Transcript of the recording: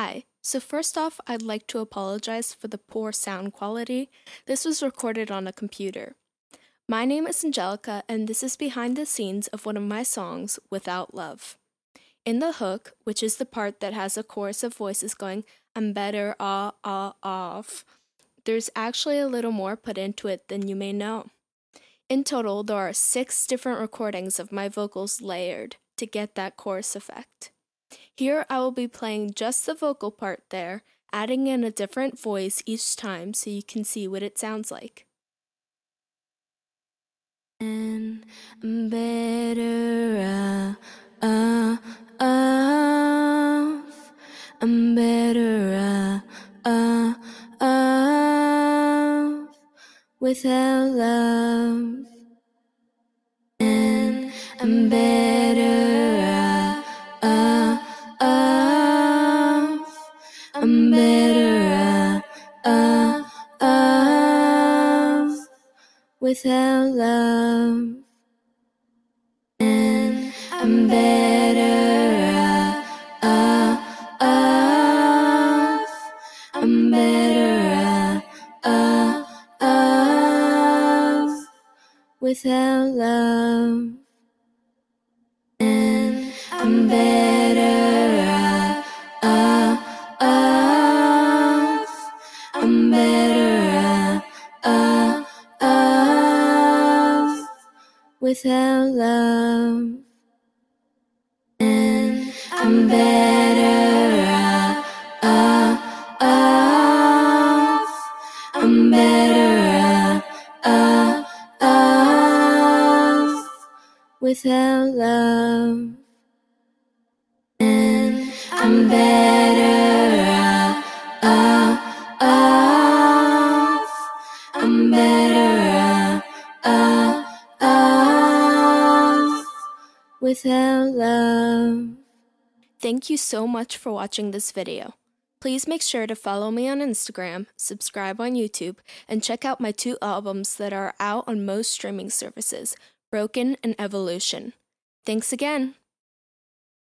Hi. So, first off, I'd like to apologize for the poor sound quality. This was recorded on a computer. My name is Angelica, and this is behind the scenes of one of my songs, Without Love. In the hook, which is the part that has a chorus of voices going, I'm better ah ah off, there's actually a little more put into it than you may know. In total, there are six different recordings of my vocals layered to get that chorus effect. Here I will be playing just the vocal part there, adding in a different voice each time so you can see what it sounds like. And better uh, uh, off. I'm better uh, uh, off without love. And I'm better I'm better uh, uh, off without love. And I'm better uh, uh, off. I'm better uh, uh, off without love. And I'm better I'm better uh, uh, off without love. I'm better uh, uh, off. I'm better uh, uh, off without love. And I'm better Thank you so much for watching this video. Please make sure to follow me on Instagram, subscribe on YouTube, and check out my two albums that are out on most streaming services Broken and Evolution. Thanks again.